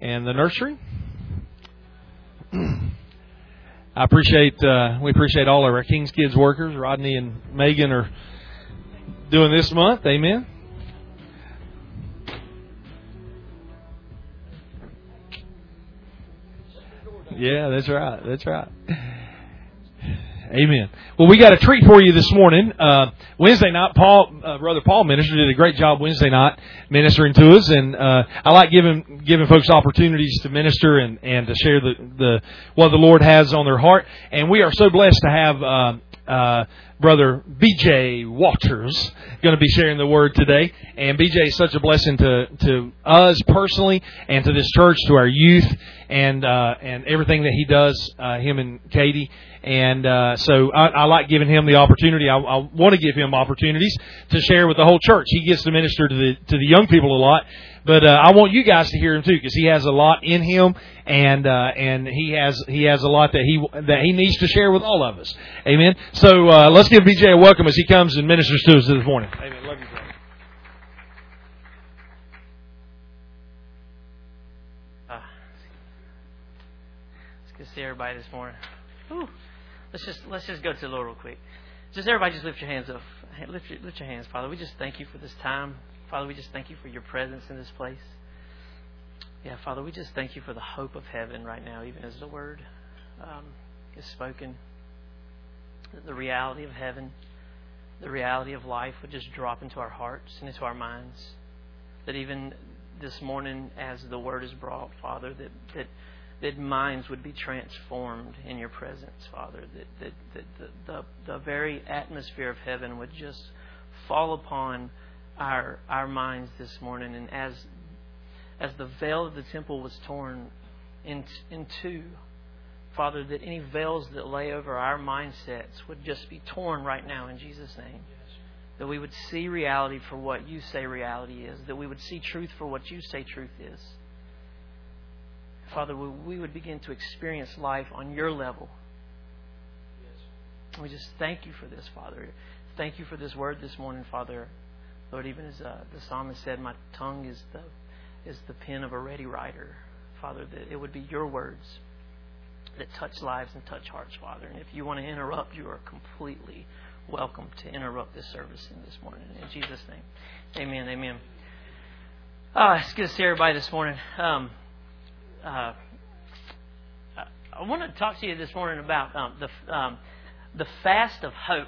and the nursery. I appreciate uh, we appreciate all of our King's Kids workers. Rodney and Megan are doing this month. Amen. Yeah, that's right. That's right. Amen. Well, we got a treat for you this morning. Uh, Wednesday night, Paul, uh, brother Paul minister did a great job Wednesday night ministering to us, and uh, I like giving giving folks opportunities to minister and and to share the the what the Lord has on their heart. And we are so blessed to have. Uh, uh, brother BJ Walters going to be sharing the word today. And BJ is such a blessing to, to us personally and to this church, to our youth, and uh, and everything that he does, uh, him and Katie. And uh, so I, I like giving him the opportunity. I, I want to give him opportunities to share with the whole church. He gets to minister to the to the young people a lot, but uh, I want you guys to hear him too because he has a lot in him, and uh, and he has he has a lot that he that he needs to share with all of us. Amen. So uh, let's give BJ a welcome as he comes and ministers to us this morning. Amen. Love you, brother. Uh, it's good to see everybody this morning. Let's just let's just go to the Lord real quick. Just everybody, just lift your hands up. Lift your, lift your hands, Father. We just thank you for this time, Father. We just thank you for your presence in this place. Yeah, Father, we just thank you for the hope of heaven right now, even as the word um, is spoken. The reality of heaven, the reality of life would just drop into our hearts and into our minds. That even this morning, as the word is brought, Father, that that that minds would be transformed in your presence, Father. That, that, that the, the, the very atmosphere of heaven would just fall upon our our minds this morning. And as as the veil of the temple was torn in, in two, Father, that any veils that lay over our mindsets would just be torn right now in Jesus' name. That we would see reality for what you say reality is. That we would see truth for what you say truth is. Father, we would begin to experience life on your level. We just thank you for this, Father. Thank you for this word this morning, Father. Lord, even as uh, the psalmist said, my tongue is the is the pen of a ready writer, Father. That it would be your words that touch lives and touch hearts, Father. And if you want to interrupt, you are completely welcome to interrupt this service in this morning. In Jesus' name, Amen. Amen. Uh, it's good to see everybody this morning. Um, uh, I want to talk to you this morning about um, the um, the fast of hope.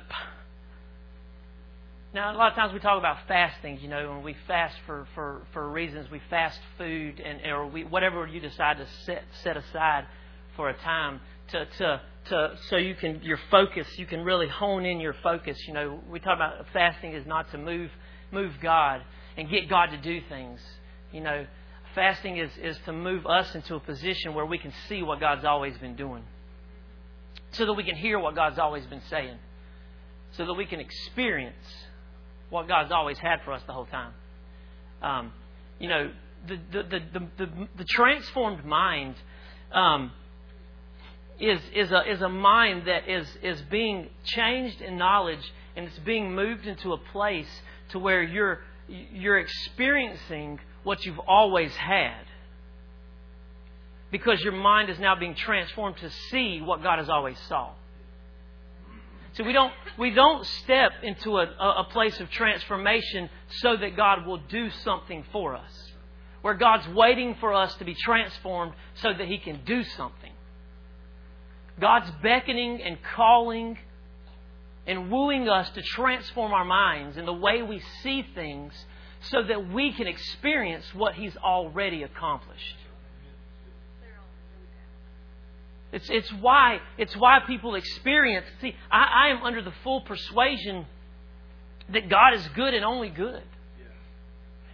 Now, a lot of times we talk about fasting, you know, and we fast for, for, for reasons. We fast food and or we, whatever you decide to set set aside for a time to, to to so you can your focus, you can really hone in your focus. You know, we talk about fasting is not to move move God and get God to do things. You know, Fasting is, is to move us into a position where we can see what God's always been doing. So that we can hear what God's always been saying. So that we can experience what God's always had for us the whole time. Um, you know, the, the, the, the, the transformed mind um, is, is, a, is a mind that is, is being changed in knowledge and it's being moved into a place to where you're, you're experiencing what you've always had. Because your mind is now being transformed to see what God has always saw. So we don't we don't step into a, a place of transformation so that God will do something for us. Where God's waiting for us to be transformed so that He can do something. God's beckoning and calling and wooing us to transform our minds and the way we see things so that we can experience what He's already accomplished. It's, it's, why, it's why people experience. See, I, I am under the full persuasion that God is good and only good.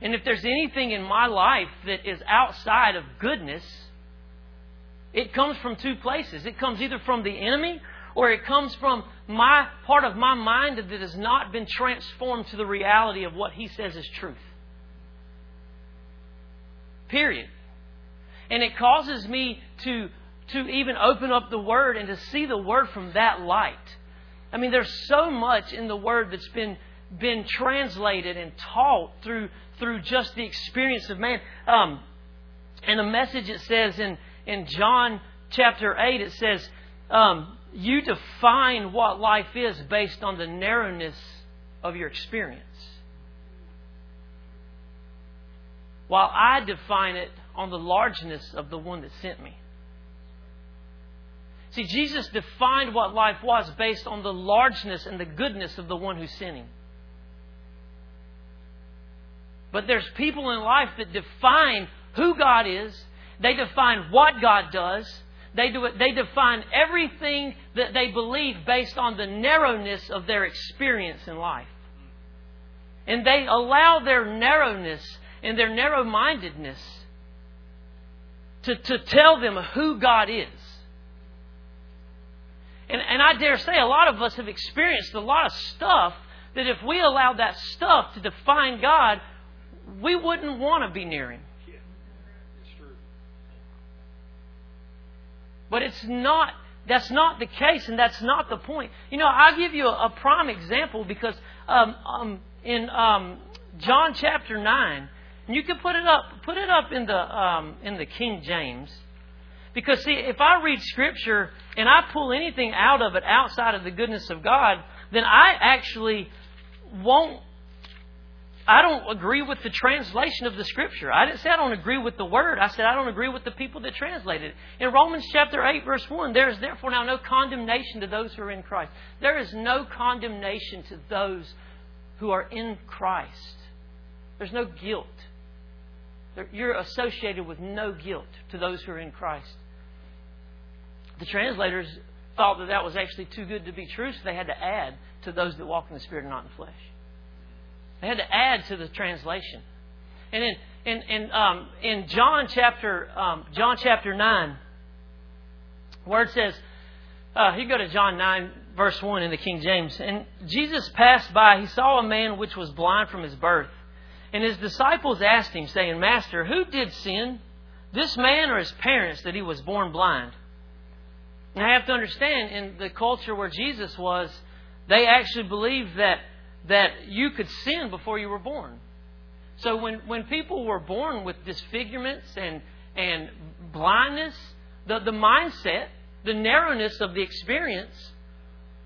And if there's anything in my life that is outside of goodness, it comes from two places. It comes either from the enemy or it comes from my part of my mind that has not been transformed to the reality of what he says is truth. Period. And it causes me to to even open up the word and to see the word from that light. I mean, there's so much in the word that's been been translated and taught through through just the experience of man. Um, And the message it says in, in John chapter 8, it says, um, You define what life is based on the narrowness of your experience. While I define it on the largeness of the one that sent me. See, Jesus defined what life was based on the largeness and the goodness of the one who sent him. But there's people in life that define who God is, they define what God does, they, do they define everything that they believe based on the narrowness of their experience in life. And they allow their narrowness and their narrow mindedness to, to tell them who God is. And, and I dare say a lot of us have experienced a lot of stuff that if we allowed that stuff to define God, we wouldn't want to be near Him. But it's not, that's not the case, and that's not the point. You know, I'll give you a, prime example because um, um, in um, John chapter 9, and you can put it up, put it up in the, um, in the King James. Because, see, if I read Scripture and I pull anything out of it outside of the goodness of God, then I actually won't. I don't agree with the translation of the Scripture. I didn't say I don't agree with the Word. I said I don't agree with the people that translated it. In Romans chapter 8, verse 1, there is therefore now no condemnation to those who are in Christ. There is no condemnation to those who are in Christ. There's no guilt. You're associated with no guilt to those who are in Christ. The translators thought that that was actually too good to be true, so they had to add to those that walk in the Spirit and not in the flesh. They had to add to the translation. And in, in, in, um, in John chapter um, John chapter nine, word says, uh, you go to John nine verse one in the King James, and Jesus passed by. He saw a man which was blind from his birth. And his disciples asked him, saying, Master, who did sin, this man or his parents, that he was born blind? And I have to understand, in the culture where Jesus was, they actually believed that, that you could sin before you were born. So when, when people were born with disfigurements and, and blindness, the, the mindset, the narrowness of the experience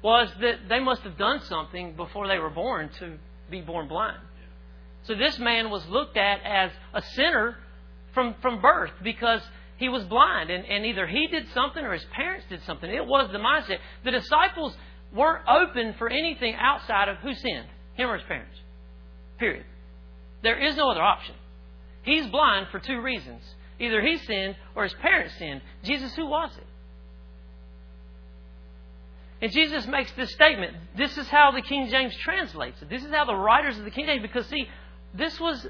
was that they must have done something before they were born to be born blind. So this man was looked at as a sinner from, from birth because he was blind. And, and either he did something or his parents did something. It was the mindset. The disciples weren't open for anything outside of who sinned, him or his parents. Period. There is no other option. He's blind for two reasons. Either he sinned or his parents sinned. Jesus, who was it? And Jesus makes this statement. This is how the King James translates it. This is how the writers of the King James, because see, this was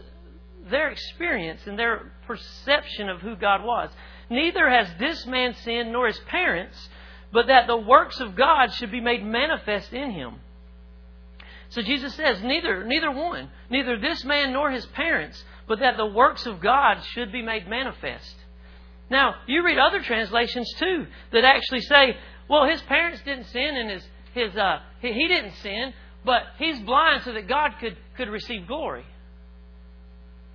their experience and their perception of who God was. Neither has this man sinned nor his parents, but that the works of God should be made manifest in him. So Jesus says, neither, neither one, neither this man nor his parents, but that the works of God should be made manifest. Now, you read other translations too that actually say, well, his parents didn't sin and his, his uh, he, he didn't sin, but he's blind so that God could, could receive glory.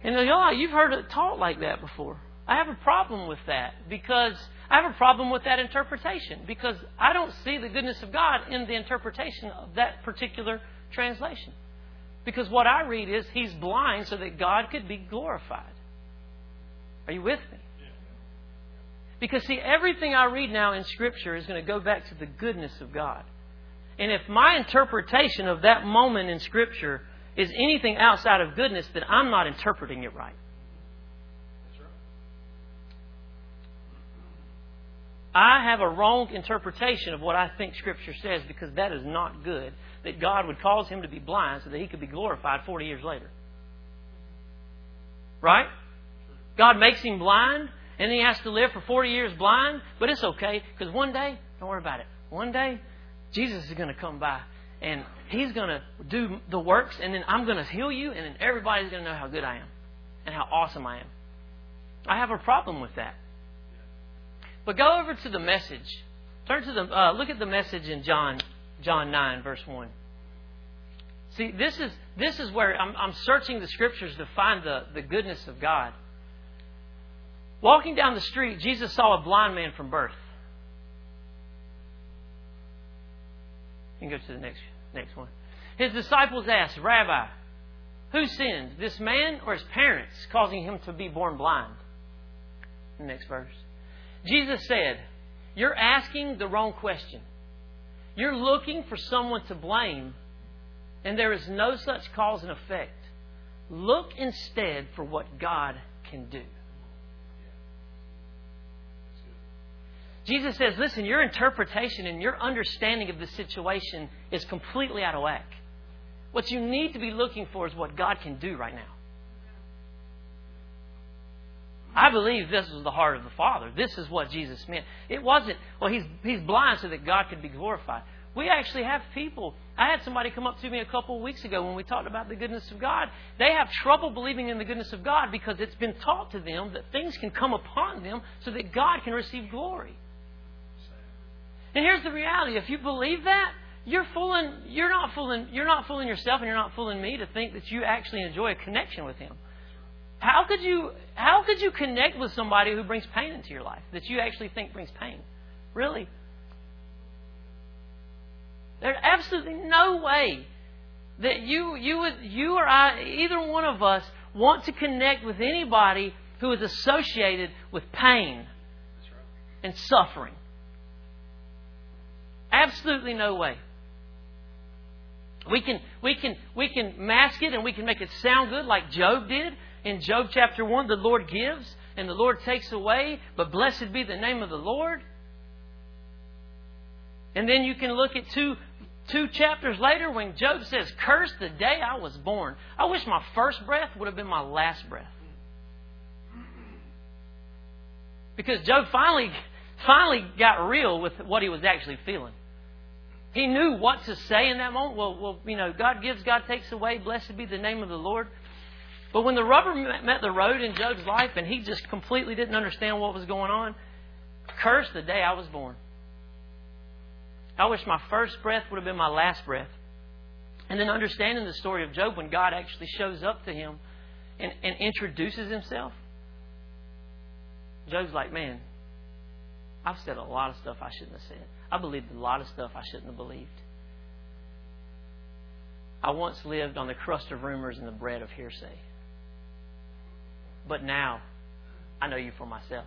And go, oh, you've heard it taught like that before. I have a problem with that because I have a problem with that interpretation because I don't see the goodness of God in the interpretation of that particular translation. Because what I read is He's blind so that God could be glorified. Are you with me? Because, see, everything I read now in Scripture is going to go back to the goodness of God. And if my interpretation of that moment in Scripture is anything outside of goodness, then I'm not interpreting it right. I have a wrong interpretation of what I think Scripture says because that is not good. That God would cause him to be blind so that he could be glorified 40 years later. Right? God makes him blind and he has to live for 40 years blind, but it's okay because one day, don't worry about it, one day Jesus is going to come by and He's going to do the works, and then I'm going to heal you, and then everybody's going to know how good I am and how awesome I am. I have a problem with that. But go over to the message. Turn to the uh, look at the message in John John nine verse one. See, this is this is where I'm, I'm searching the scriptures to find the, the goodness of God. Walking down the street, Jesus saw a blind man from birth. You can go to the next next one. His disciples asked, Rabbi, who sinned, this man or his parents, causing him to be born blind? Next verse. Jesus said, You're asking the wrong question. You're looking for someone to blame, and there is no such cause and effect. Look instead for what God can do. Jesus says, listen, your interpretation and your understanding of the situation is completely out of whack. What you need to be looking for is what God can do right now. I believe this was the heart of the Father. This is what Jesus meant. It wasn't, well, he's, he's blind so that God could be glorified. We actually have people. I had somebody come up to me a couple of weeks ago when we talked about the goodness of God. They have trouble believing in the goodness of God because it's been taught to them that things can come upon them so that God can receive glory. And here's the reality if you believe that, you're fooling you're not fooling you're not fooling yourself and you're not fooling me to think that you actually enjoy a connection with him. How could you how could you connect with somebody who brings pain into your life that you actually think brings pain? Really? There's absolutely no way that you you would you or I either one of us want to connect with anybody who is associated with pain and suffering. Absolutely no way. We can, we, can, we can mask it and we can make it sound good like Job did. In Job chapter 1, the Lord gives and the Lord takes away, but blessed be the name of the Lord. And then you can look at two, two chapters later when Job says, Curse the day I was born. I wish my first breath would have been my last breath. Because Job finally, finally got real with what he was actually feeling. He knew what to say in that moment. Well, well, you know, God gives, God takes away. Blessed be the name of the Lord. But when the rubber met the road in Job's life and he just completely didn't understand what was going on, curse the day I was born. I wish my first breath would have been my last breath. And then understanding the story of Job when God actually shows up to him and, and introduces himself, Job's like, man, I've said a lot of stuff I shouldn't have said. I believed a lot of stuff I shouldn't have believed. I once lived on the crust of rumors and the bread of hearsay. But now, I know you for myself.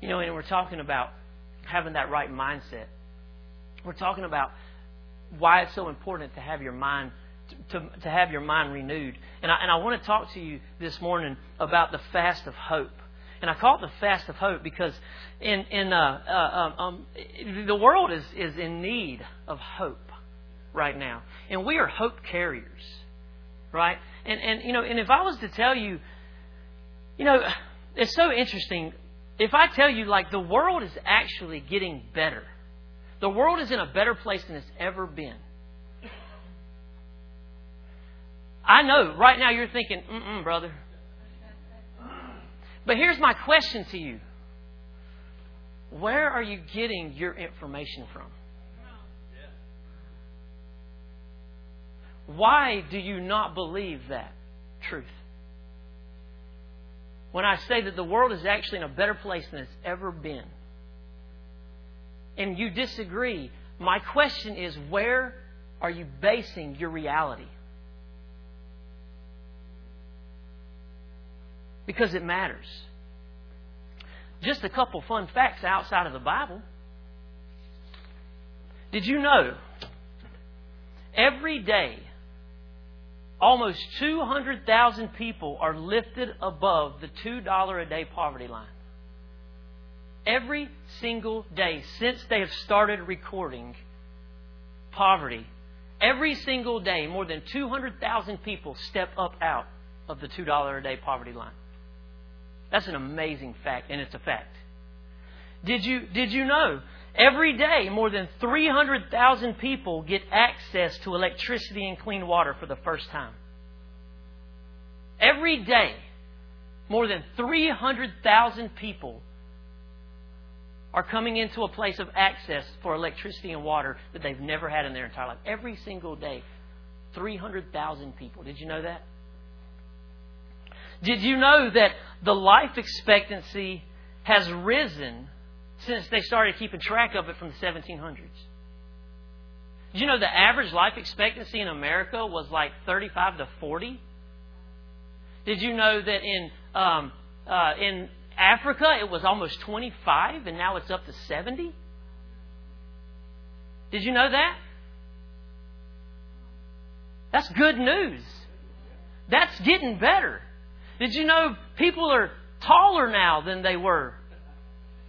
You know, and we're talking about having that right mindset. We're talking about why it's so important to have your mind to, to have your mind renewed. And I, and I want to talk to you this morning about the fast of hope. And I call it the fast of hope because in, in, uh, uh, um, um, the world is, is in need of hope right now. And we are hope carriers, right? And, and, you know, and if I was to tell you, you know, it's so interesting. If I tell you, like, the world is actually getting better, the world is in a better place than it's ever been. I know right now you're thinking, mm mm, brother, but here's my question to you Where are you getting your information from? Why do you not believe that truth? When I say that the world is actually in a better place than it's ever been, and you disagree, my question is where are you basing your reality? because it matters. Just a couple fun facts outside of the Bible. Did you know every day almost 200,000 people are lifted above the $2 a day poverty line? Every single day since they have started recording poverty, every single day more than 200,000 people step up out of the $2 a day poverty line. That's an amazing fact, and it's a fact. Did you, did you know? Every day, more than 300,000 people get access to electricity and clean water for the first time. Every day, more than 300,000 people are coming into a place of access for electricity and water that they've never had in their entire life. Every single day, 300,000 people. Did you know that? Did you know that the life expectancy has risen since they started keeping track of it from the 1700s? Did you know the average life expectancy in America was like 35 to 40? Did you know that in um, uh, in Africa it was almost 25 and now it's up to 70? Did you know that? That's good news. That's getting better. Did you know people are taller now than they were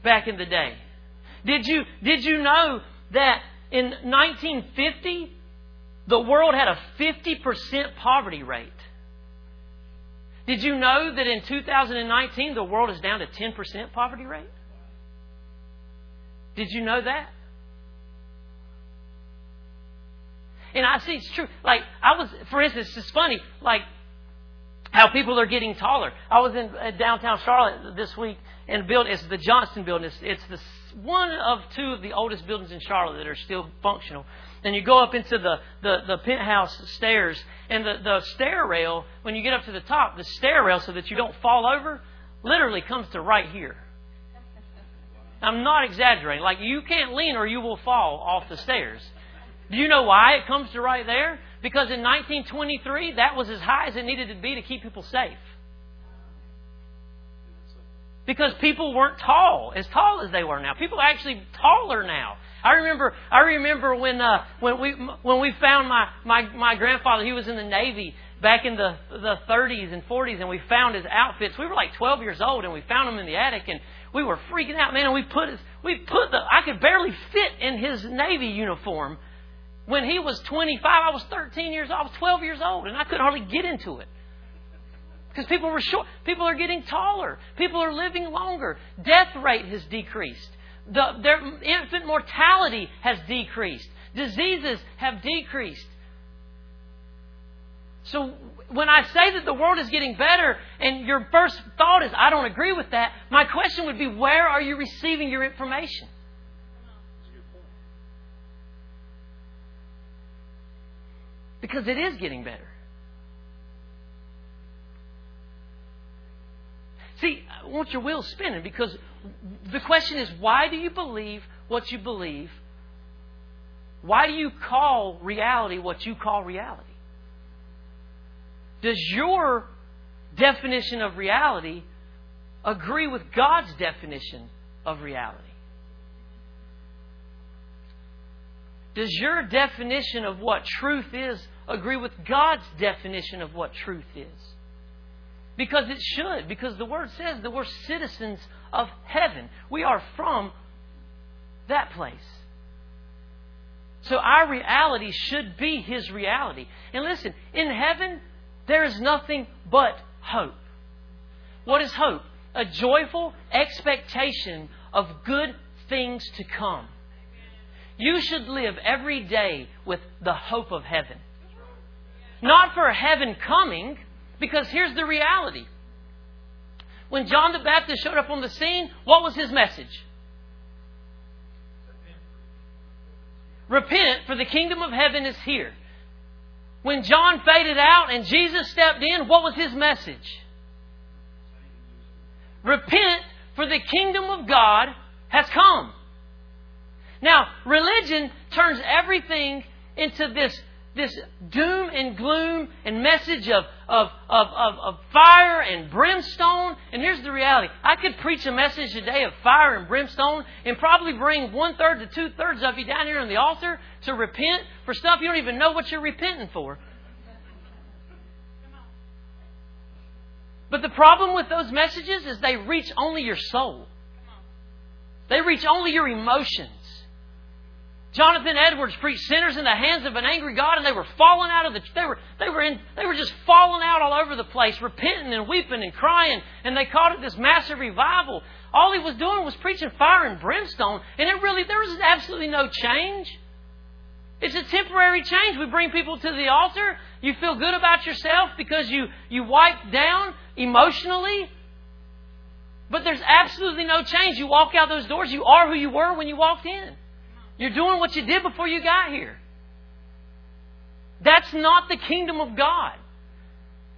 back in the day? Did you, did you know that in 1950, the world had a 50% poverty rate? Did you know that in 2019, the world is down to 10% poverty rate? Did you know that? And I see it's true. Like, I was, for instance, it's funny, like, how people are getting taller. I was in uh, downtown Charlotte this week and build. It's the Johnston building. It's, it's the one of two of the oldest buildings in Charlotte that are still functional. And you go up into the, the, the penthouse stairs, and the, the stair rail, when you get up to the top, the stair rail, so that you don't fall over, literally comes to right here. I'm not exaggerating. Like, you can't lean or you will fall off the stairs. Do you know why it comes to right there? Because in 1923, that was as high as it needed to be to keep people safe. Because people weren't tall, as tall as they were now. People are actually taller now. I remember, I remember when uh, when we when we found my, my my grandfather. He was in the Navy back in the the 30s and 40s, and we found his outfits. We were like 12 years old, and we found them in the attic, and we were freaking out, man. And we put his, we put the I could barely fit in his Navy uniform when he was 25, I was 13 years old. I was 12 years old, and I couldn't hardly get into it. Because people were short. People are getting taller. People are living longer. Death rate has decreased. The, their infant mortality has decreased. Diseases have decreased. So when I say that the world is getting better and your first thought is, I don't agree with that, my question would be, where are you receiving your information? Because it is getting better. See, I want your wheels spinning because the question is why do you believe what you believe? Why do you call reality what you call reality? Does your definition of reality agree with God's definition of reality? Does your definition of what truth is agree with God's definition of what truth is? Because it should, because the Word says that we're citizens of heaven. We are from that place. So our reality should be His reality. And listen, in heaven, there is nothing but hope. What is hope? A joyful expectation of good things to come. You should live every day with the hope of heaven. Not for heaven coming, because here's the reality. When John the Baptist showed up on the scene, what was his message? Repent, for the kingdom of heaven is here. When John faded out and Jesus stepped in, what was his message? Repent, for the kingdom of God has come. Now, religion turns everything into this, this doom and gloom and message of, of, of, of, of fire and brimstone. And here's the reality I could preach a message today of fire and brimstone and probably bring one third to two thirds of you down here on the altar to repent for stuff you don't even know what you're repenting for. But the problem with those messages is they reach only your soul. They reach only your emotions. Jonathan Edwards preached sinners in the hands of an angry God, and they were falling out of the they were they were in they were just falling out all over the place, repenting and weeping and crying, and they called it this massive revival. All he was doing was preaching fire and brimstone, and it really there was absolutely no change. It's a temporary change. We bring people to the altar. You feel good about yourself because you, you wipe down emotionally. But there's absolutely no change. You walk out those doors, you are who you were when you walked in. You're doing what you did before you got here. That's not the kingdom of God.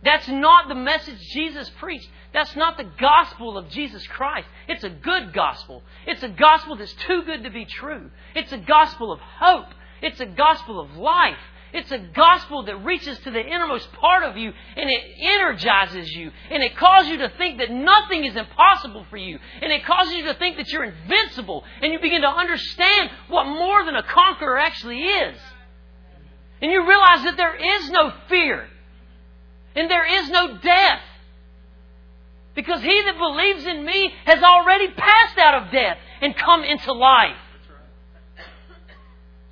That's not the message Jesus preached. That's not the gospel of Jesus Christ. It's a good gospel. It's a gospel that's too good to be true. It's a gospel of hope. It's a gospel of life. It's a gospel that reaches to the innermost part of you and it energizes you and it causes you to think that nothing is impossible for you and it causes you to think that you're invincible and you begin to understand what more than a conqueror actually is. And you realize that there is no fear and there is no death. Because he that believes in me has already passed out of death and come into life.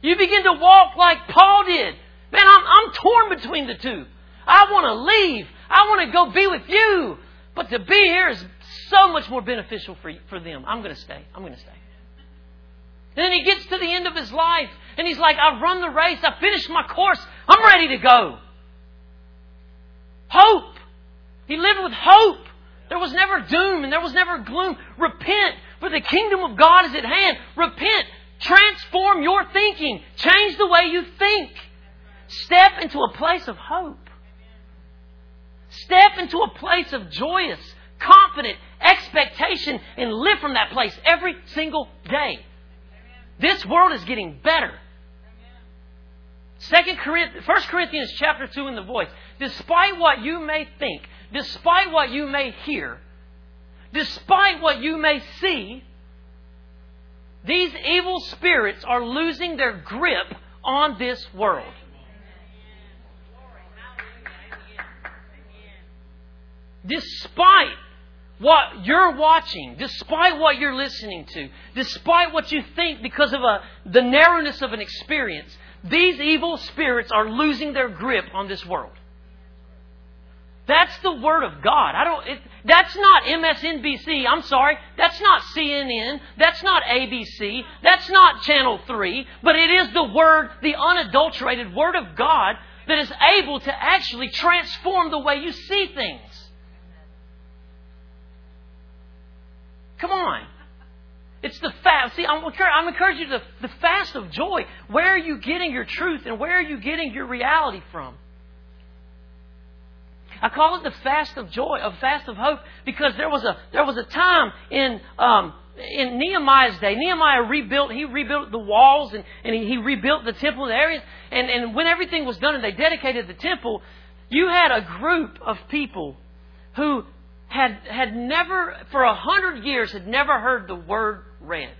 You begin to walk like Paul did. Man, I'm, I'm torn between the two. I want to leave. I want to go be with you. But to be here is so much more beneficial for, for them. I'm going to stay. I'm going to stay. And then he gets to the end of his life and he's like, I've run the race. I've finished my course. I'm ready to go. Hope. He lived with hope. There was never doom and there was never gloom. Repent, for the kingdom of God is at hand. Repent. Transform your thinking. Change the way you think. Step into a place of hope. Step into a place of joyous, confident expectation and live from that place every single day. This world is getting better. Second Corinthians, 1 Corinthians chapter 2 in the voice. Despite what you may think, despite what you may hear, despite what you may see, these evil spirits are losing their grip on this world. Despite what you're watching, despite what you're listening to, despite what you think because of a, the narrowness of an experience, these evil spirits are losing their grip on this world. That's the Word of God. I don't, it, that's not MSNBC. I'm sorry. That's not CNN. That's not ABC. That's not Channel 3. But it is the Word, the unadulterated Word of God that is able to actually transform the way you see things. Come on. It's the fast. See, I'm, I'm encouraging you to the fast of joy. Where are you getting your truth and where are you getting your reality from? I call it the fast of joy, a fast of hope, because there was a there was a time in um, in Nehemiah's day. Nehemiah rebuilt he rebuilt the walls and, and he, he rebuilt the temple the areas. And, and when everything was done and they dedicated the temple, you had a group of people who had, had never, for a hundred years, had never heard the word read.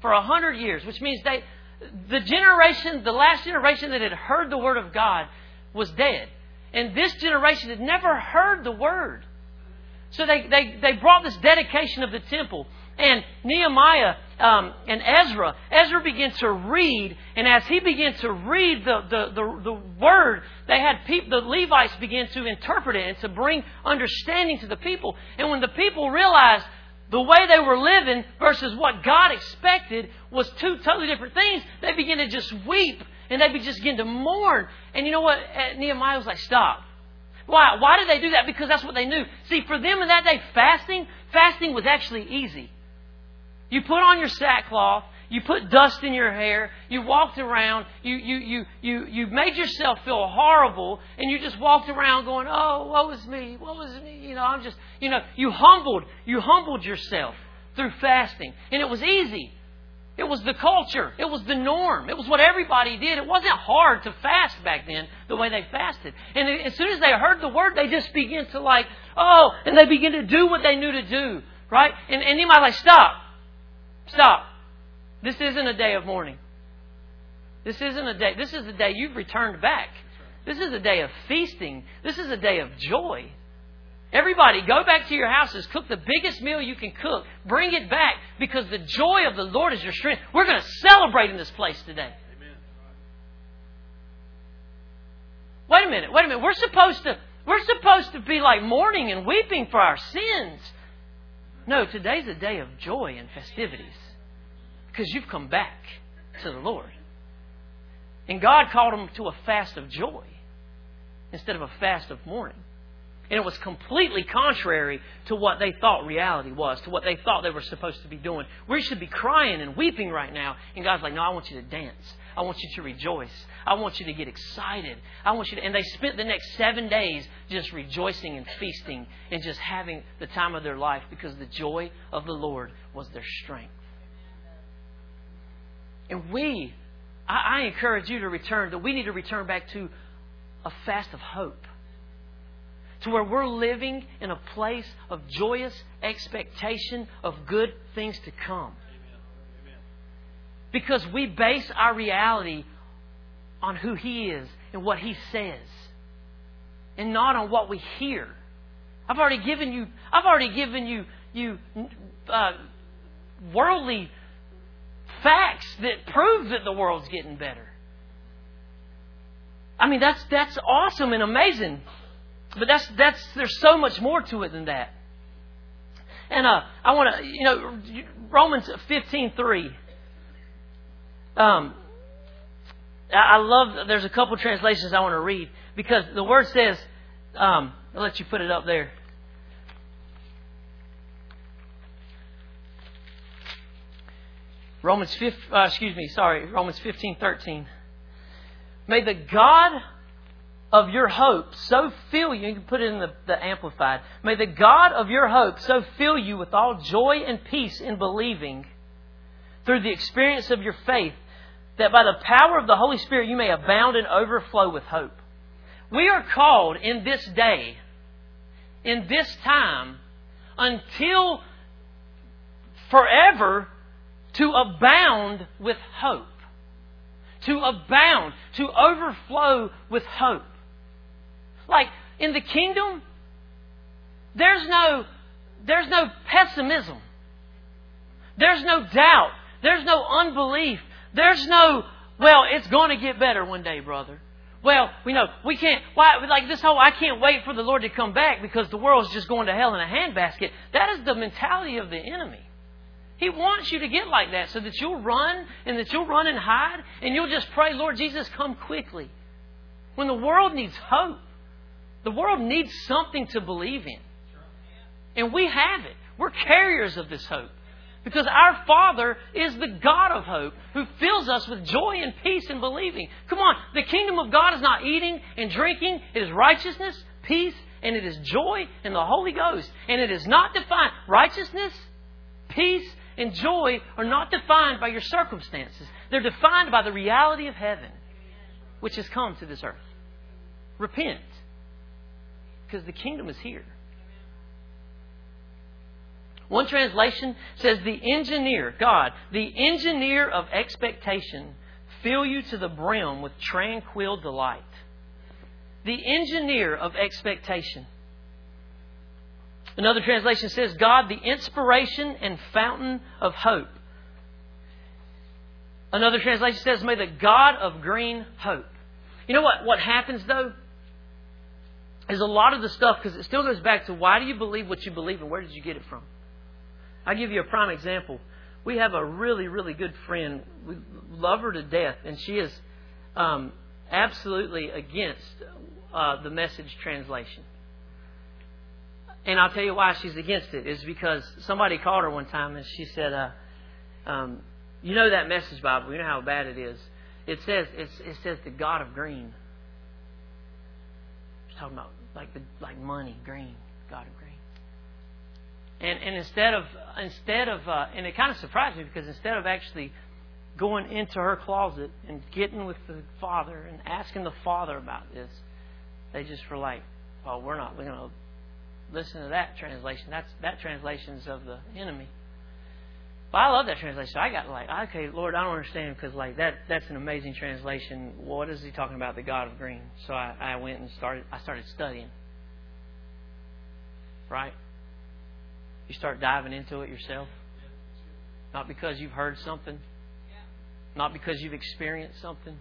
For a hundred years, which means they, the generation, the last generation that had heard the word of God was dead. And this generation had never heard the word. So they, they, they brought this dedication of the temple. And Nehemiah um, and Ezra, Ezra began to read, and as he began to read the, the, the, the word, they had the Levites began to interpret it and to bring understanding to the people. And when the people realized the way they were living versus what God expected was two totally different things, they began to just weep and they just begin to mourn. And you know what? Uh, Nehemiah was like, stop. Why? Why did they do that? Because that's what they knew. See, for them in that day, fasting, fasting was actually easy. You put on your sackcloth, you put dust in your hair, you walked around, you, you, you, you, you made yourself feel horrible, and you just walked around going, Oh, what was me? What was me? You know, I'm just, you know, you humbled, you humbled yourself through fasting. And it was easy. It was the culture. It was the norm. It was what everybody did. It wasn't hard to fast back then the way they fasted. And as soon as they heard the word, they just began to like, oh, and they begin to do what they knew to do. Right? And, and Nehemiah like, stop. Stop. This isn't a day of mourning. This isn't a day. This is the day you've returned back. This is a day of feasting. This is a day of joy. Everybody, go back to your houses, cook the biggest meal you can cook, bring it back because the joy of the Lord is your strength. We're going to celebrate in this place today. Amen. Wait a minute, wait a minute. We're supposed to we're supposed to be like mourning and weeping for our sins. No, today's a day of joy and festivities because you've come back to the Lord. And God called them to a fast of joy instead of a fast of mourning. And it was completely contrary to what they thought reality was, to what they thought they were supposed to be doing. We should be crying and weeping right now. And God's like, no, I want you to dance. I want you to rejoice. I want you to get excited. I want you to. And they spent the next seven days just rejoicing and feasting and just having the time of their life because the joy of the Lord was their strength. And we, I, I encourage you to return, that we need to return back to a fast of hope to where we're living in a place of joyous expectation of good things to come. Because we base our reality on who He is and what He says, and not on what we hear. I've already given you. I've already given you you uh, worldly facts that prove that the world's getting better. I mean, that's that's awesome and amazing. But that's that's there's so much more to it than that. And uh, I want to, you know, Romans fifteen three. Um, I love. There's a couple translations I want to read because the word says. Um, I'll let you put it up there. Romans 5, uh, excuse me, sorry, Romans 15, 13. May the God of your hope so fill you, you can put it in the, the Amplified. May the God of your hope so fill you with all joy and peace in believing through the experience of your faith, that by the power of the Holy Spirit you may abound and overflow with hope. We are called in this day, in this time, until forever, to abound with hope. To abound, to overflow with hope. Like in the kingdom, there's no, there's no pessimism. There's no doubt. There's no unbelief. There's no, well, it's going to get better one day, brother. Well, we know we can't. Why? Like this whole, I can't wait for the Lord to come back because the world's just going to hell in a handbasket. That is the mentality of the enemy. He wants you to get like that so that you'll run and that you'll run and hide and you'll just pray, Lord Jesus, come quickly. When the world needs hope. The world needs something to believe in. And we have it. We're carriers of this hope. Because our Father is the God of hope who fills us with joy and peace in believing. Come on, the kingdom of God is not eating and drinking, it is righteousness, peace, and it is joy in the Holy Ghost. And it is not defined. Righteousness, peace, and joy are not defined by your circumstances, they're defined by the reality of heaven, which has come to this earth. Repent because the kingdom is here. One translation says, The engineer, God, the engineer of expectation, fill you to the brim with tranquil delight. The engineer of expectation. Another translation says, God, the inspiration and fountain of hope. Another translation says, May the God of green hope. You know what, what happens though? is a lot of the stuff, because it still goes back to why do you believe what you believe and where did you get it from? I'll give you a prime example. We have a really, really good friend. We love her to death, and she is um, absolutely against uh, the message translation. And I'll tell you why she's against it is because somebody called her one time and she said, uh, um, "You know that message Bible? You know how bad it is. It says it says the God of green." She's talking about like the like money, green, God of green. And and instead of instead of uh, and it kind of surprised me because instead of actually going into her closet and getting with the father and asking the father about this, they just were like, "Well, we're not. We're going to listen to that translation. That's that translation's of the enemy." But I love that translation. I got like, okay, Lord, I don't understand because like that that's an amazing translation. What is he talking about? The God of green. So I, I went and started. I started studying. Right. You start diving into it yourself. Not because you've heard something. Not because you've experienced something.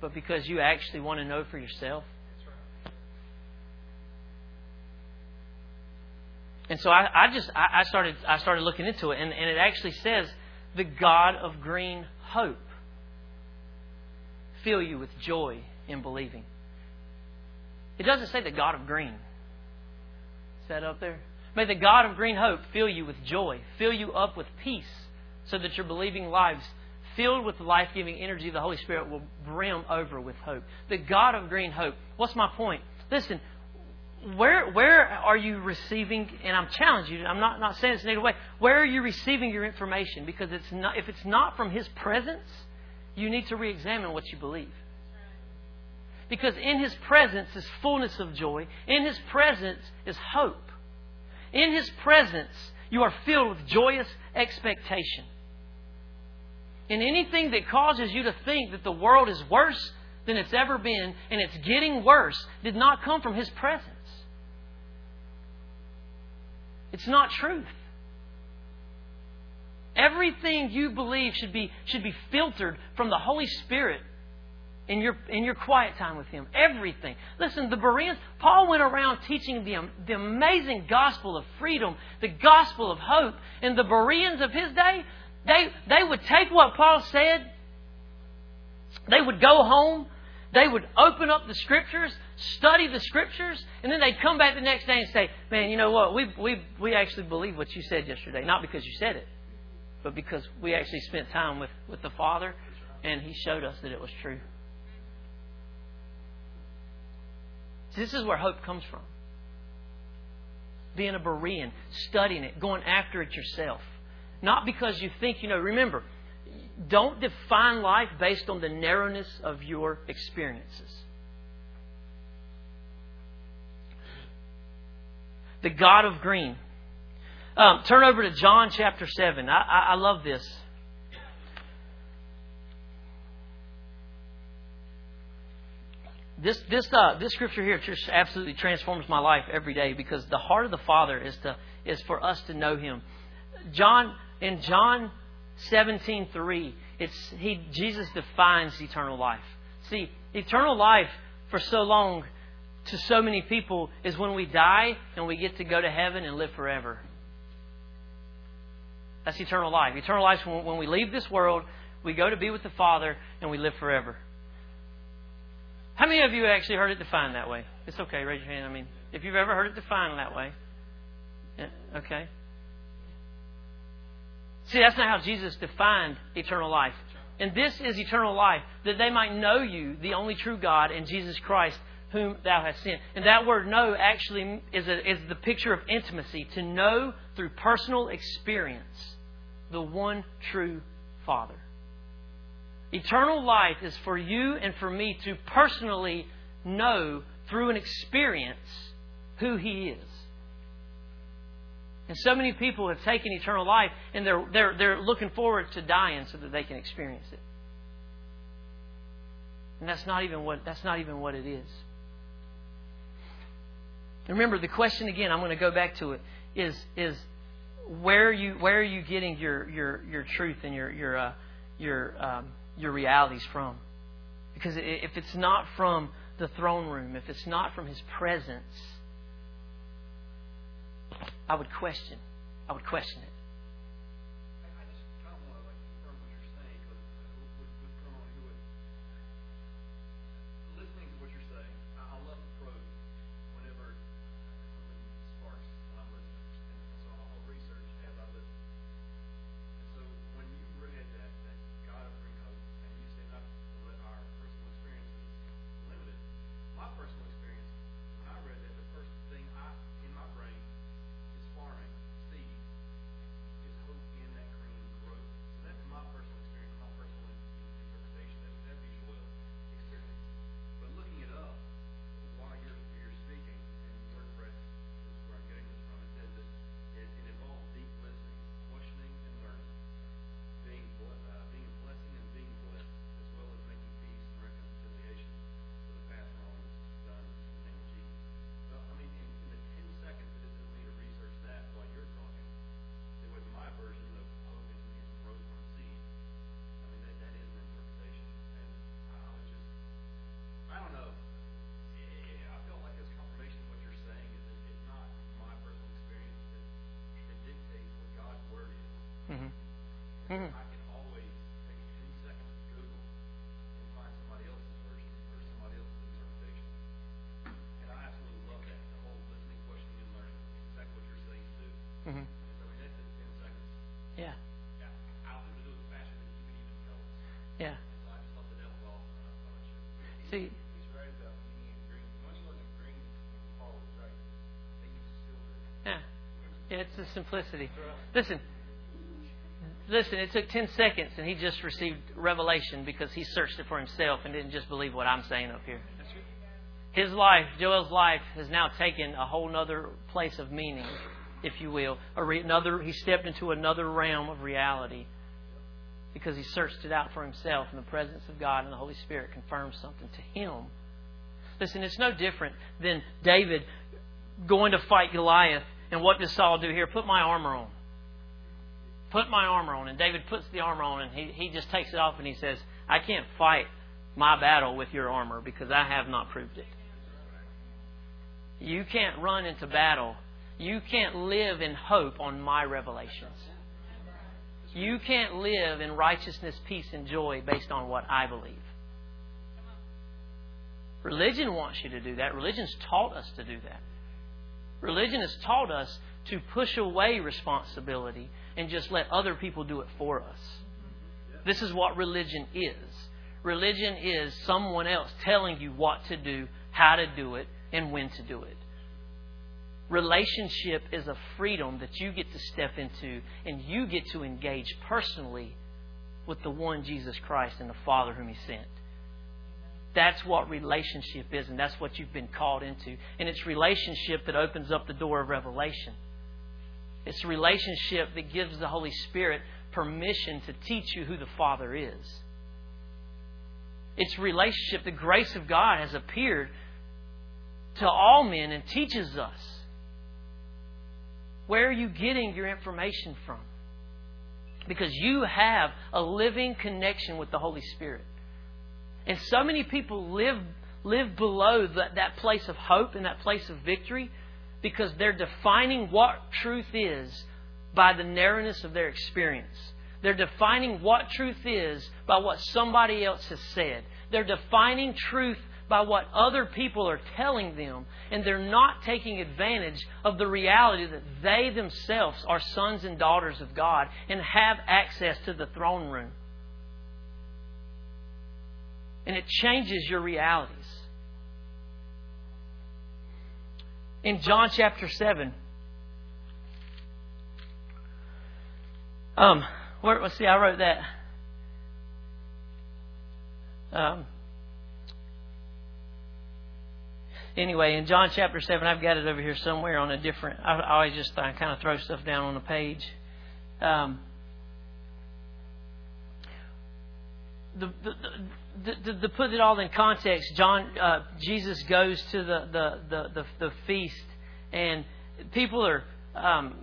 But because you actually want to know for yourself. And so I, I just I, I, started I started looking into it, and, and it actually says the God of green hope fill you with joy in believing. It doesn't say the God of green. Is that up there? May the God of green hope fill you with joy, fill you up with peace, so that your believing lives, filled with the life giving energy of the Holy Spirit, will brim over with hope. The God of green hope. What's my point? Listen, where where are you receiving? And I'm challenging you. I'm not not saying this in any way. Where are you receiving your information? Because it's not if it's not from His presence, you need to re-examine what you believe. Because in His presence is fullness of joy. In His presence is hope. In His presence, you are filled with joyous expectation. And anything that causes you to think that the world is worse than it's ever been and it's getting worse did not come from His presence. It's not truth. Everything you believe should be, should be filtered from the Holy Spirit in your, in your quiet time with Him. Everything. Listen, the Bereans, Paul went around teaching them the amazing gospel of freedom, the gospel of hope. And the Bereans of his day, they, they would take what Paul said, they would go home, they would open up the scriptures, study the scriptures, and then they'd come back the next day and say, Man, you know what? We, we, we actually believe what you said yesterday. Not because you said it, but because we actually spent time with, with the Father and He showed us that it was true. This is where hope comes from. Being a Berean, studying it, going after it yourself. Not because you think, you know, remember, don't define life based on the narrowness of your experiences. The God of green. Um, turn over to John chapter 7. I, I, I love this. This this uh, this scripture here just absolutely transforms my life every day because the heart of the Father is to is for us to know Him. John in John seventeen three, it's he Jesus defines eternal life. See, eternal life for so long to so many people is when we die and we get to go to heaven and live forever. That's eternal life. Eternal life is when we leave this world, we go to be with the Father and we live forever. How many of you actually heard it defined that way? It's okay, raise your hand. I mean, if you've ever heard it defined that way. Yeah, okay. See, that's not how Jesus defined eternal life. And this is eternal life, that they might know you, the only true God, and Jesus Christ, whom thou hast sent. And that word know actually is, a, is the picture of intimacy, to know through personal experience the one true Father. Eternal life is for you and for me to personally know through an experience who He is. And so many people have taken eternal life and they're, they're, they're looking forward to dying so that they can experience it. And that's not even what, that's not even what it is. Remember, the question again, I'm going to go back to it, is, is where, are you, where are you getting your, your, your truth and your, your, uh, your um, your realities from. Because if it's not from the throne room, if it's not from His presence, I would question. I would question it. The simplicity. Listen. Listen, it took 10 seconds and he just received revelation because he searched it for himself and didn't just believe what I'm saying up here. His life, Joel's life, has now taken a whole other place of meaning, if you will. Another, he stepped into another realm of reality because he searched it out for himself, and the presence of God and the Holy Spirit confirmed something to him. Listen, it's no different than David going to fight Goliath, and what does Saul do here? Put my armor on. Put my armor on. And David puts the armor on, and he, he just takes it off and he says, I can't fight my battle with your armor because I have not proved it. You can't run into battle. You can't live in hope on my revelations. You can't live in righteousness, peace, and joy based on what I believe. Religion wants you to do that. Religion's taught us to do that. Religion has taught us to push away responsibility and just let other people do it for us. This is what religion is. Religion is someone else telling you what to do, how to do it, and when to do it. Relationship is a freedom that you get to step into and you get to engage personally with the one Jesus Christ and the Father whom He sent. That's what relationship is, and that's what you've been called into. And it's relationship that opens up the door of revelation. It's relationship that gives the Holy Spirit permission to teach you who the Father is. It's relationship. The grace of God has appeared to all men and teaches us. Where are you getting your information from? Because you have a living connection with the Holy Spirit. And so many people live, live below that, that place of hope and that place of victory because they're defining what truth is by the narrowness of their experience. They're defining what truth is by what somebody else has said. They're defining truth by what other people are telling them, and they're not taking advantage of the reality that they themselves are sons and daughters of God and have access to the throne room. And it changes your realities. In John chapter 7, um, where, let's see, I wrote that. Um, anyway, in John chapter 7, I've got it over here somewhere on a different. I, I always just I kind of throw stuff down on the page. Um, the, the, the, to put it all in context, John uh, Jesus goes to the, the, the, the, the feast, and people are um,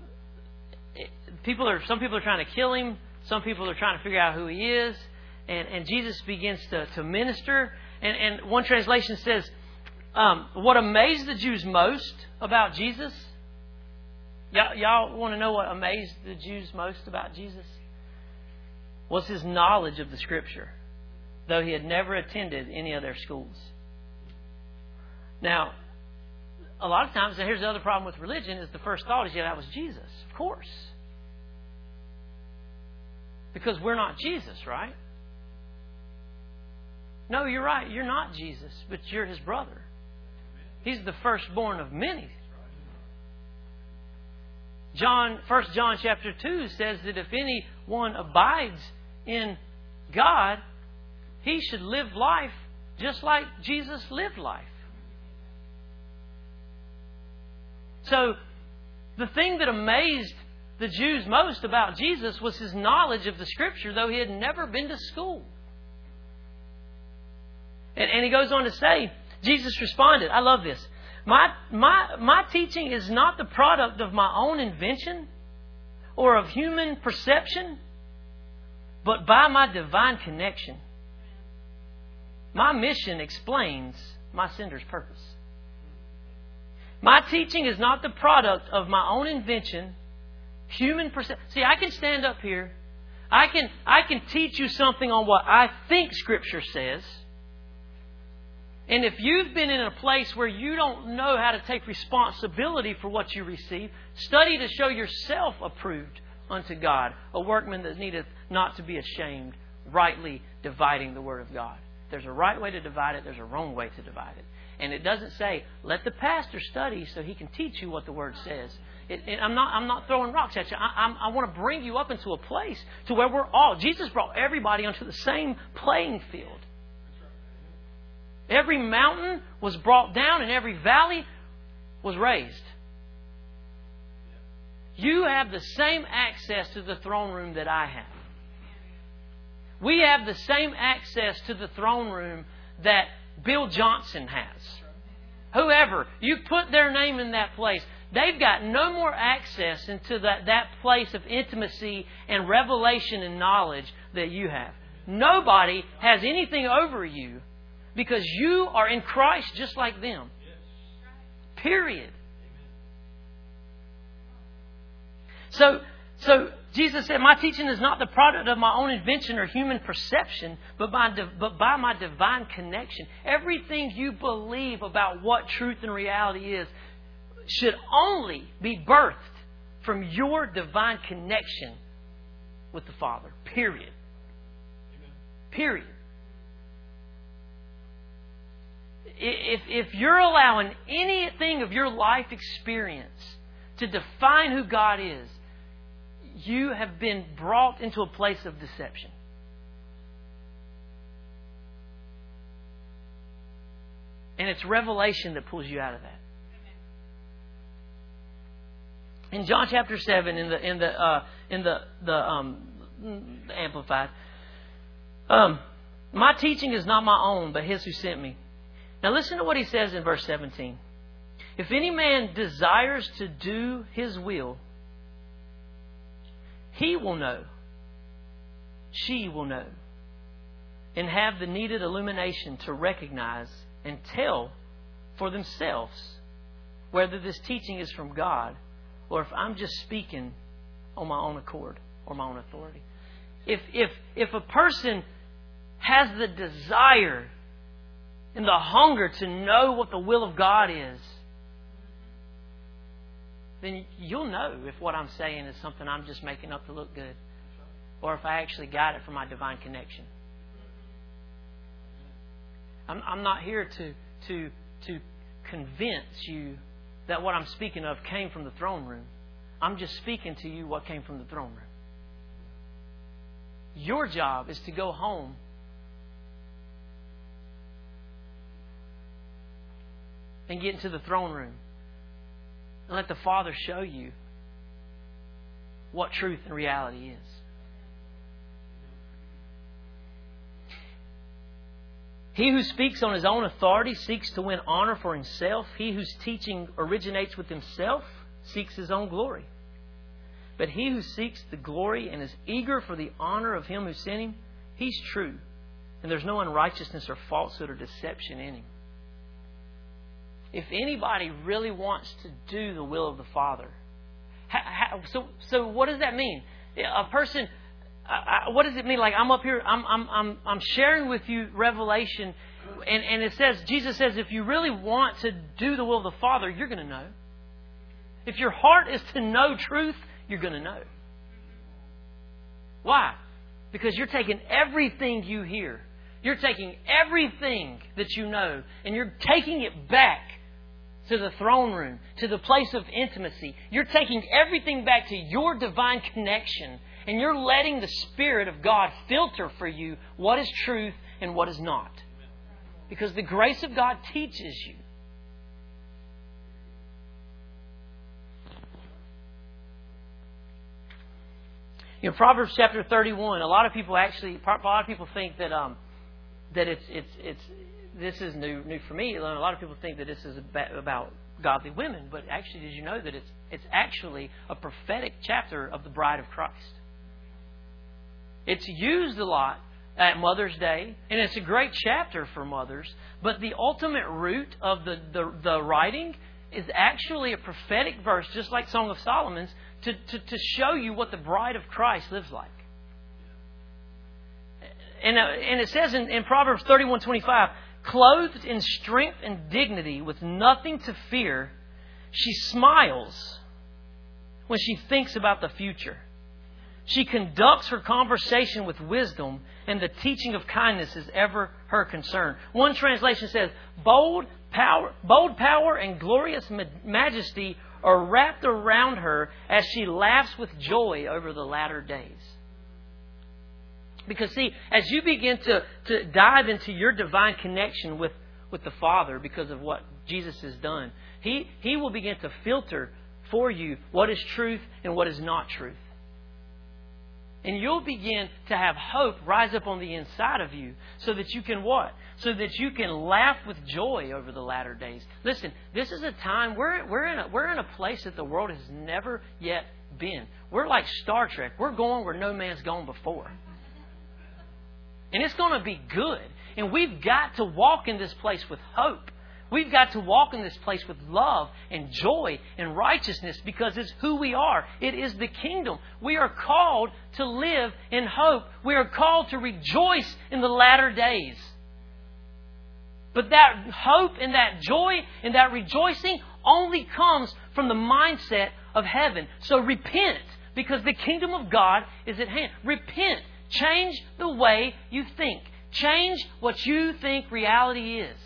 people are some people are trying to kill him. Some people are trying to figure out who he is, and, and Jesus begins to, to minister. And, and one translation says um, what amazed the Jews most about Jesus? Y'all, y'all want to know what amazed the Jews most about Jesus? Was his knowledge of the Scripture, though he had never attended any of their schools. Now, a lot of times, here's the other problem with religion: is the first thought is, yeah, that was Jesus, of course, because we're not Jesus, right? No, you're right. You're not Jesus, but you're his brother. He's the firstborn of many. John, First John chapter two says that if anyone abides in God, he should live life just like Jesus lived life. So, the thing that amazed the Jews most about Jesus was his knowledge of the Scripture, though he had never been to school. And, and he goes on to say, Jesus responded, I love this. My, my, my teaching is not the product of my own invention or of human perception, but by my divine connection. My mission explains my sender's purpose. My teaching is not the product of my own invention, human perception. See, I can stand up here. I can, I can teach you something on what I think Scripture says. And if you've been in a place where you don't know how to take responsibility for what you receive, study to show yourself approved unto God, a workman that needeth not to be ashamed, rightly dividing the word of God. There's a right way to divide it, there's a wrong way to divide it. And it doesn't say, let the pastor study so he can teach you what the word says. It, I'm, not, I'm not throwing rocks at you. I, I want to bring you up into a place to where we're all, Jesus brought everybody onto the same playing field. Every mountain was brought down and every valley was raised. You have the same access to the throne room that I have. We have the same access to the throne room that Bill Johnson has. Whoever, you put their name in that place, they've got no more access into that, that place of intimacy and revelation and knowledge that you have. Nobody has anything over you because you are in Christ just like them. Period. So, so Jesus said, My teaching is not the product of my own invention or human perception, but by, but by my divine connection. Everything you believe about what truth and reality is should only be birthed from your divine connection with the Father. Period. Period. If, if you're allowing anything of your life experience to define who God is, you have been brought into a place of deception. And it's revelation that pulls you out of that. In John chapter seven, in the in the uh, in the the, um, amplified, um, my teaching is not my own, but His who sent me. Now listen to what He says in verse seventeen. If any man desires to do His will, he will know. She will know. And have the needed illumination to recognize and tell for themselves whether this teaching is from God or if I'm just speaking on my own accord or my own authority. If, if, if a person has the desire and the hunger to know what the will of God is, then you'll know if what I'm saying is something I'm just making up to look good or if I actually got it from my divine connection. I'm, I'm not here to, to, to convince you that what I'm speaking of came from the throne room. I'm just speaking to you what came from the throne room. Your job is to go home and get into the throne room and let the Father show you what truth and reality is. He who speaks on his own authority seeks to win honor for himself. He whose teaching originates with himself seeks his own glory. But he who seeks the glory and is eager for the honor of him who sent him, he's true. And there's no unrighteousness or falsehood or deception in him if anybody really wants to do the will of the Father, so so what does that mean? A person, what does it mean? Like I'm up here, I'm I'm I'm I'm sharing with you revelation, and and it says Jesus says if you really want to do the will of the Father, you're going to know. If your heart is to know truth, you're going to know. Why? Because you're taking everything you hear. You're taking everything that you know and you're taking it back to the throne room, to the place of intimacy. You're taking everything back to your divine connection, and you're letting the Spirit of God filter for you what is truth and what is not. Because the grace of God teaches you. You know, Proverbs chapter 31, a lot of people actually, a lot of people think that, um, that it's, it's, it's, this is new new for me. A lot of people think that this is about godly women, but actually, did you know that it's it's actually a prophetic chapter of the bride of Christ? It's used a lot at Mother's Day, and it's a great chapter for mothers. But the ultimate root of the, the, the writing is actually a prophetic verse, just like Song of Solomon's, to, to, to show you what the bride of Christ lives like. And, and it says in, in Proverbs 31 25, Clothed in strength and dignity, with nothing to fear, she smiles when she thinks about the future. She conducts her conversation with wisdom, and the teaching of kindness is ever her concern. One translation says, bold power, bold power and glorious majesty are wrapped around her as she laughs with joy over the latter days. Because, see, as you begin to, to dive into your divine connection with, with the Father because of what Jesus has done, he, he will begin to filter for you what is truth and what is not truth. And you'll begin to have hope rise up on the inside of you so that you can what? So that you can laugh with joy over the latter days. Listen, this is a time, we're, we're, in a, we're in a place that the world has never yet been. We're like Star Trek. We're going where no man's gone before. And it's going to be good. And we've got to walk in this place with hope. We've got to walk in this place with love and joy and righteousness because it's who we are. It is the kingdom. We are called to live in hope. We are called to rejoice in the latter days. But that hope and that joy and that rejoicing only comes from the mindset of heaven. So repent because the kingdom of God is at hand. Repent. Change the way you think. Change what you think reality is.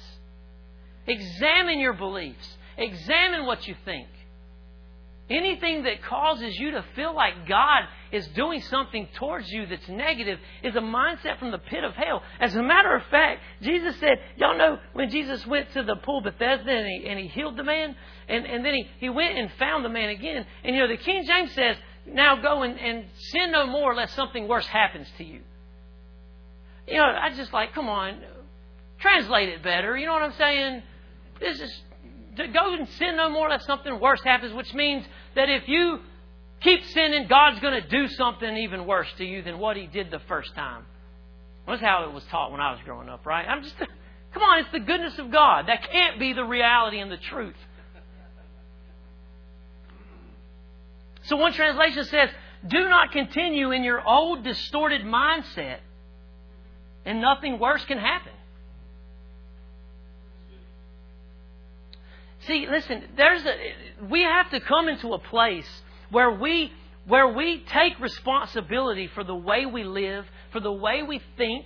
Examine your beliefs. Examine what you think. Anything that causes you to feel like God is doing something towards you that's negative is a mindset from the pit of hell. As a matter of fact, Jesus said, y'all know when Jesus went to the pool Bethesda and he, and he healed the man, and, and then he, he went and found the man again. And you know, the King James says, now go and, and sin no more unless something worse happens to you. You know, I just like, come on, translate it better. You know what I'm saying? This is to go and sin no more unless something worse happens, which means that if you keep sinning, God's going to do something even worse to you than what He did the first time. That's how it was taught when I was growing up, right? I'm just, come on, it's the goodness of God. That can't be the reality and the truth. So one translation says, do not continue in your old distorted mindset, and nothing worse can happen. See, listen, there's a, we have to come into a place where we, where we take responsibility for the way we live, for the way we think.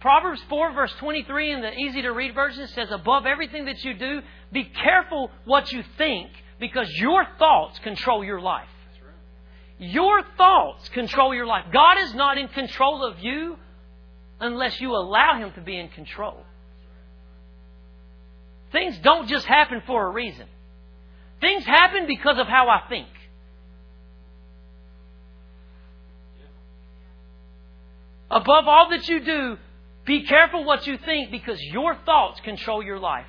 Proverbs 4, verse 23 in the easy to read version says, Above everything that you do, be careful what you think, because your thoughts control your life. Your thoughts control your life. God is not in control of you unless you allow Him to be in control. Things don't just happen for a reason. Things happen because of how I think. Above all that you do, be careful what you think because your thoughts control your life.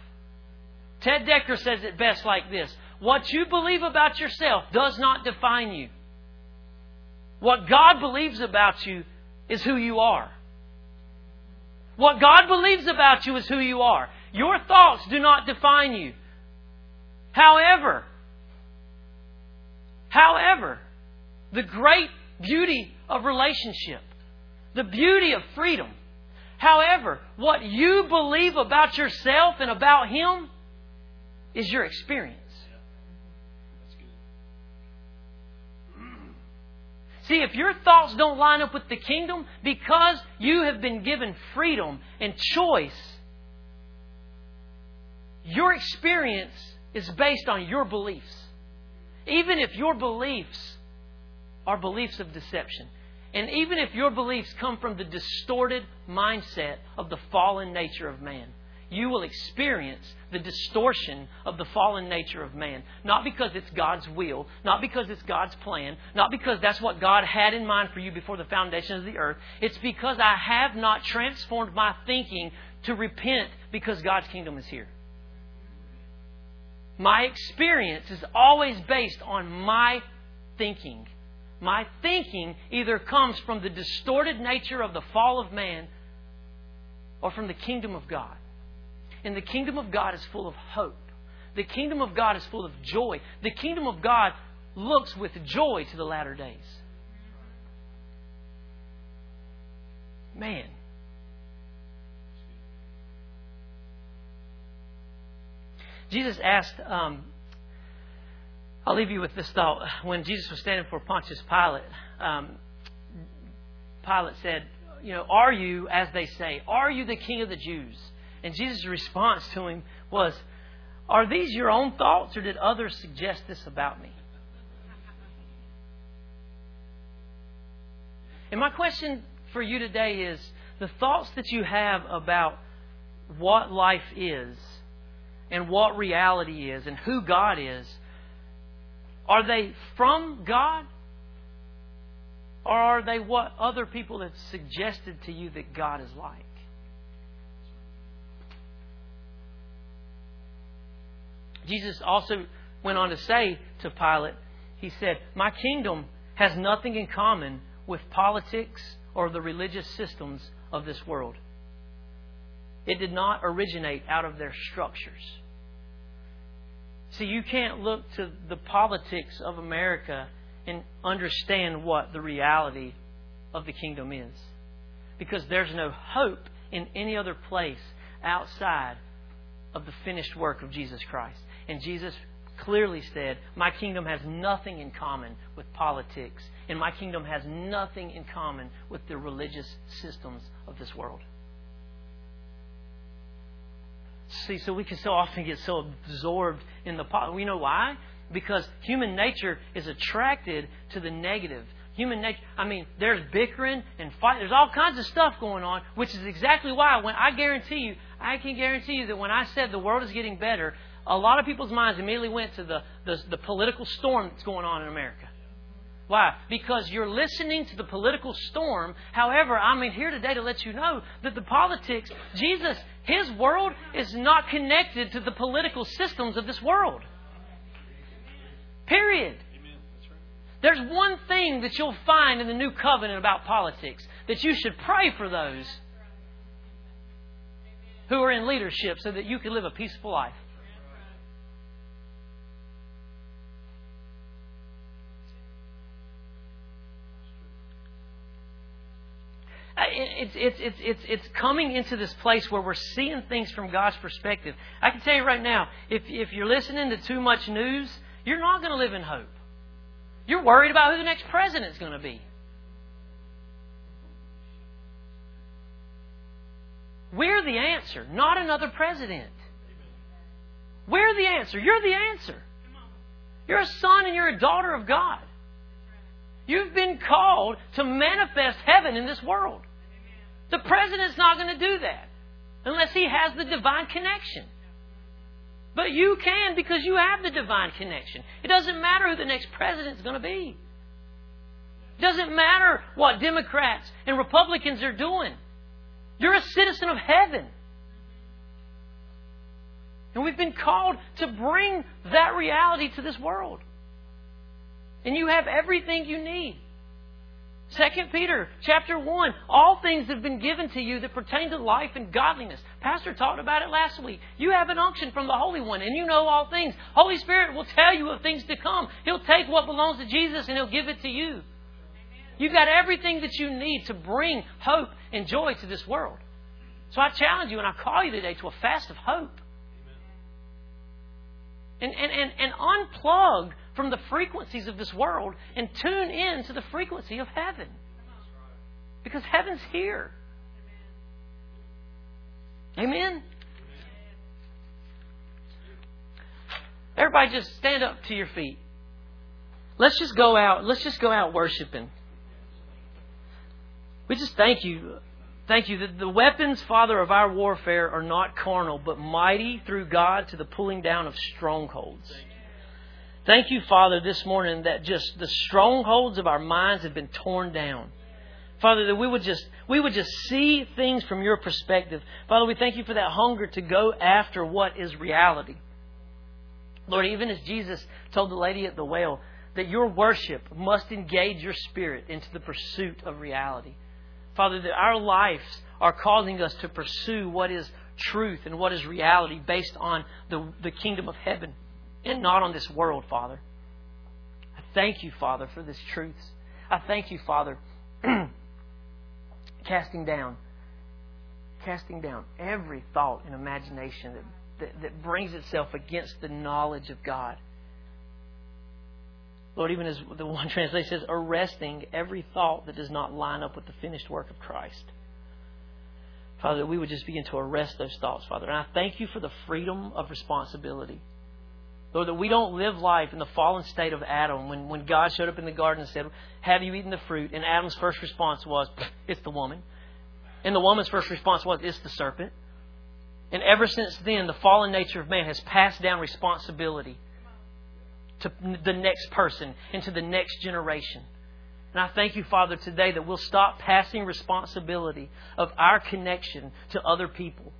Ted Dekker says it best like this What you believe about yourself does not define you. What God believes about you is who you are. What God believes about you is who you are. Your thoughts do not define you. However, however, the great beauty of relationship, the beauty of freedom, however, what you believe about yourself and about Him is your experience. See, if your thoughts don't line up with the kingdom, because you have been given freedom and choice, your experience is based on your beliefs. Even if your beliefs are beliefs of deception. And even if your beliefs come from the distorted mindset of the fallen nature of man, you will experience the distortion of the fallen nature of man. Not because it's God's will, not because it's God's plan, not because that's what God had in mind for you before the foundation of the earth. It's because I have not transformed my thinking to repent because God's kingdom is here. My experience is always based on my thinking. My thinking either comes from the distorted nature of the fall of man or from the kingdom of God. And the kingdom of God is full of hope. The kingdom of God is full of joy. The kingdom of God looks with joy to the latter days. Man, Jesus asked, um, I'll leave you with this thought. When Jesus was standing before Pontius Pilate, um, Pilate said, You know, are you, as they say, are you the king of the Jews? And Jesus' response to him was, Are these your own thoughts, or did others suggest this about me? And my question for you today is the thoughts that you have about what life is and what reality is and who God is are they from God? Or are they what other people have suggested to you that God is like? Jesus also went on to say to Pilate, He said, My kingdom has nothing in common with politics or the religious systems of this world. It did not originate out of their structures. See, you can't look to the politics of America and understand what the reality of the kingdom is. Because there's no hope in any other place outside of the finished work of Jesus Christ. And Jesus clearly said, My kingdom has nothing in common with politics, and my kingdom has nothing in common with the religious systems of this world. See, so we can so often get so absorbed in the pot. We know why? Because human nature is attracted to the negative. Human nature, I mean, there's bickering and fight. There's all kinds of stuff going on, which is exactly why when I guarantee you, I can guarantee you that when I said the world is getting better, a lot of people's minds immediately went to the, the, the political storm that's going on in America. Why? Because you're listening to the political storm. However, I'm here today to let you know that the politics, Jesus, His world is not connected to the political systems of this world. Period. There's one thing that you'll find in the new covenant about politics that you should pray for those who are in leadership so that you can live a peaceful life. It's, it's, it's, it's, it's coming into this place where we're seeing things from God's perspective. I can tell you right now, if, if you're listening to too much news, you're not going to live in hope. You're worried about who the next president is going to be. We're the answer, not another president. We're the answer. You're the answer. You're a son and you're a daughter of God. You've been called to manifest heaven in this world. The president's not going to do that unless he has the divine connection. But you can because you have the divine connection. It doesn't matter who the next president's going to be. It doesn't matter what Democrats and Republicans are doing. You're a citizen of heaven. And we've been called to bring that reality to this world. And you have everything you need. Second Peter chapter 1, all things have been given to you that pertain to life and godliness. Pastor talked about it last week. You have an unction from the Holy One and you know all things. Holy Spirit will tell you of things to come. He'll take what belongs to Jesus and He'll give it to you. You've got everything that you need to bring hope and joy to this world. So I challenge you and I call you today to a fast of hope. And, and, and, and unplug from the frequencies of this world and tune in to the frequency of heaven. Because heaven's here. Amen? Everybody just stand up to your feet. Let's just go out. Let's just go out worshiping. We just thank you. Thank you that the weapons, Father, of our warfare are not carnal, but mighty through God to the pulling down of strongholds. Thank you, Father, this morning that just the strongholds of our minds have been torn down. Father, that we would just we would just see things from your perspective. Father, we thank you for that hunger to go after what is reality. Lord, even as Jesus told the lady at the well, that your worship must engage your spirit into the pursuit of reality. Father, that our lives are causing us to pursue what is truth and what is reality based on the, the kingdom of heaven and not on this world, Father. I thank you, Father, for this truth. I thank you, Father, casting down, casting down every thought and imagination that, that, that brings itself against the knowledge of God. Lord, even as the one translation says, arresting every thought that does not line up with the finished work of Christ. Father, we would just begin to arrest those thoughts, Father. And I thank you for the freedom of responsibility. Lord, that we don't live life in the fallen state of Adam when, when God showed up in the garden and said, Have you eaten the fruit? And Adam's first response was, It's the woman. And the woman's first response was, It's the serpent. And ever since then, the fallen nature of man has passed down responsibility to the next person and to the next generation. And I thank you, Father, today that we'll stop passing responsibility of our connection to other people.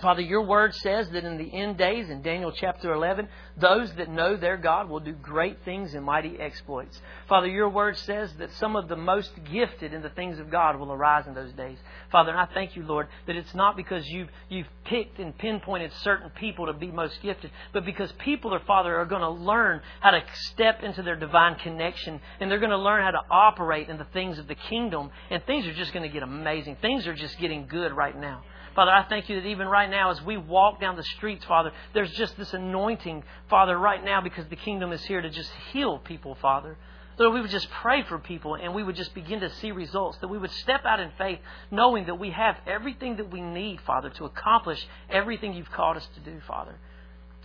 Father, your word says that in the end days, in Daniel chapter 11, those that know their God will do great things and mighty exploits. Father, your word says that some of the most gifted in the things of God will arise in those days. Father, and I thank you, Lord, that it's not because you've, you've picked and pinpointed certain people to be most gifted, but because people, are, Father, are going to learn how to step into their divine connection and they're going to learn how to operate in the things of the kingdom, and things are just going to get amazing. Things are just getting good right now. Father, I thank you that even right now, as we walk down the streets, Father, there's just this anointing, Father, right now, because the kingdom is here to just heal people, Father. Lord, we would just pray for people and we would just begin to see results. That we would step out in faith knowing that we have everything that we need, Father, to accomplish everything you've called us to do, Father.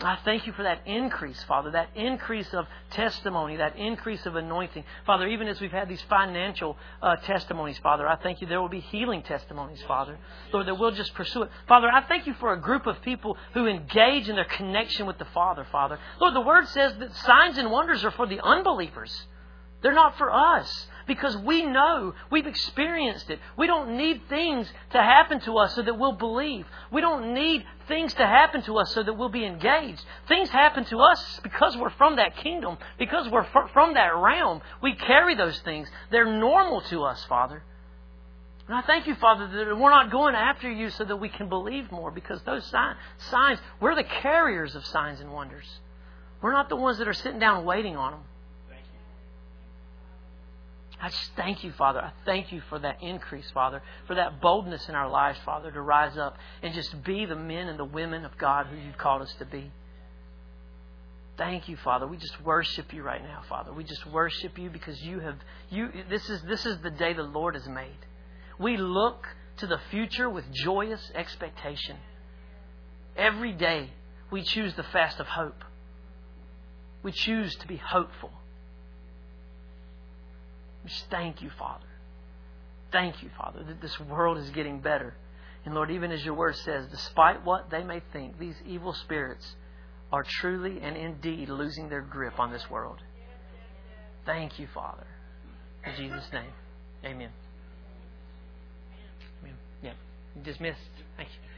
I thank you for that increase, Father, that increase of testimony, that increase of anointing. Father, even as we've had these financial uh, testimonies, Father, I thank you there will be healing testimonies, Father. Lord, that we'll just pursue it. Father, I thank you for a group of people who engage in their connection with the Father, Father. Lord, the Word says that signs and wonders are for the unbelievers. They're not for us because we know we've experienced it. We don't need things to happen to us so that we'll believe. We don't need things to happen to us so that we'll be engaged. Things happen to us because we're from that kingdom, because we're from that realm. We carry those things. They're normal to us, Father. And I thank you, Father, that we're not going after you so that we can believe more because those signs, we're the carriers of signs and wonders. We're not the ones that are sitting down waiting on them. I just thank you, Father. I thank you for that increase, Father, for that boldness in our lives, Father, to rise up and just be the men and the women of God who you've called us to be. Thank you, Father. We just worship you right now, Father. We just worship you because you have you this is this is the day the Lord has made. We look to the future with joyous expectation. Every day we choose the fast of hope. We choose to be hopeful. Just thank you, Father. Thank you, Father, that this world is getting better. And Lord, even as your word says, despite what they may think, these evil spirits are truly and indeed losing their grip on this world. Thank you, Father. In Jesus' name, amen. Amen. Yeah. Dismissed. Thank you.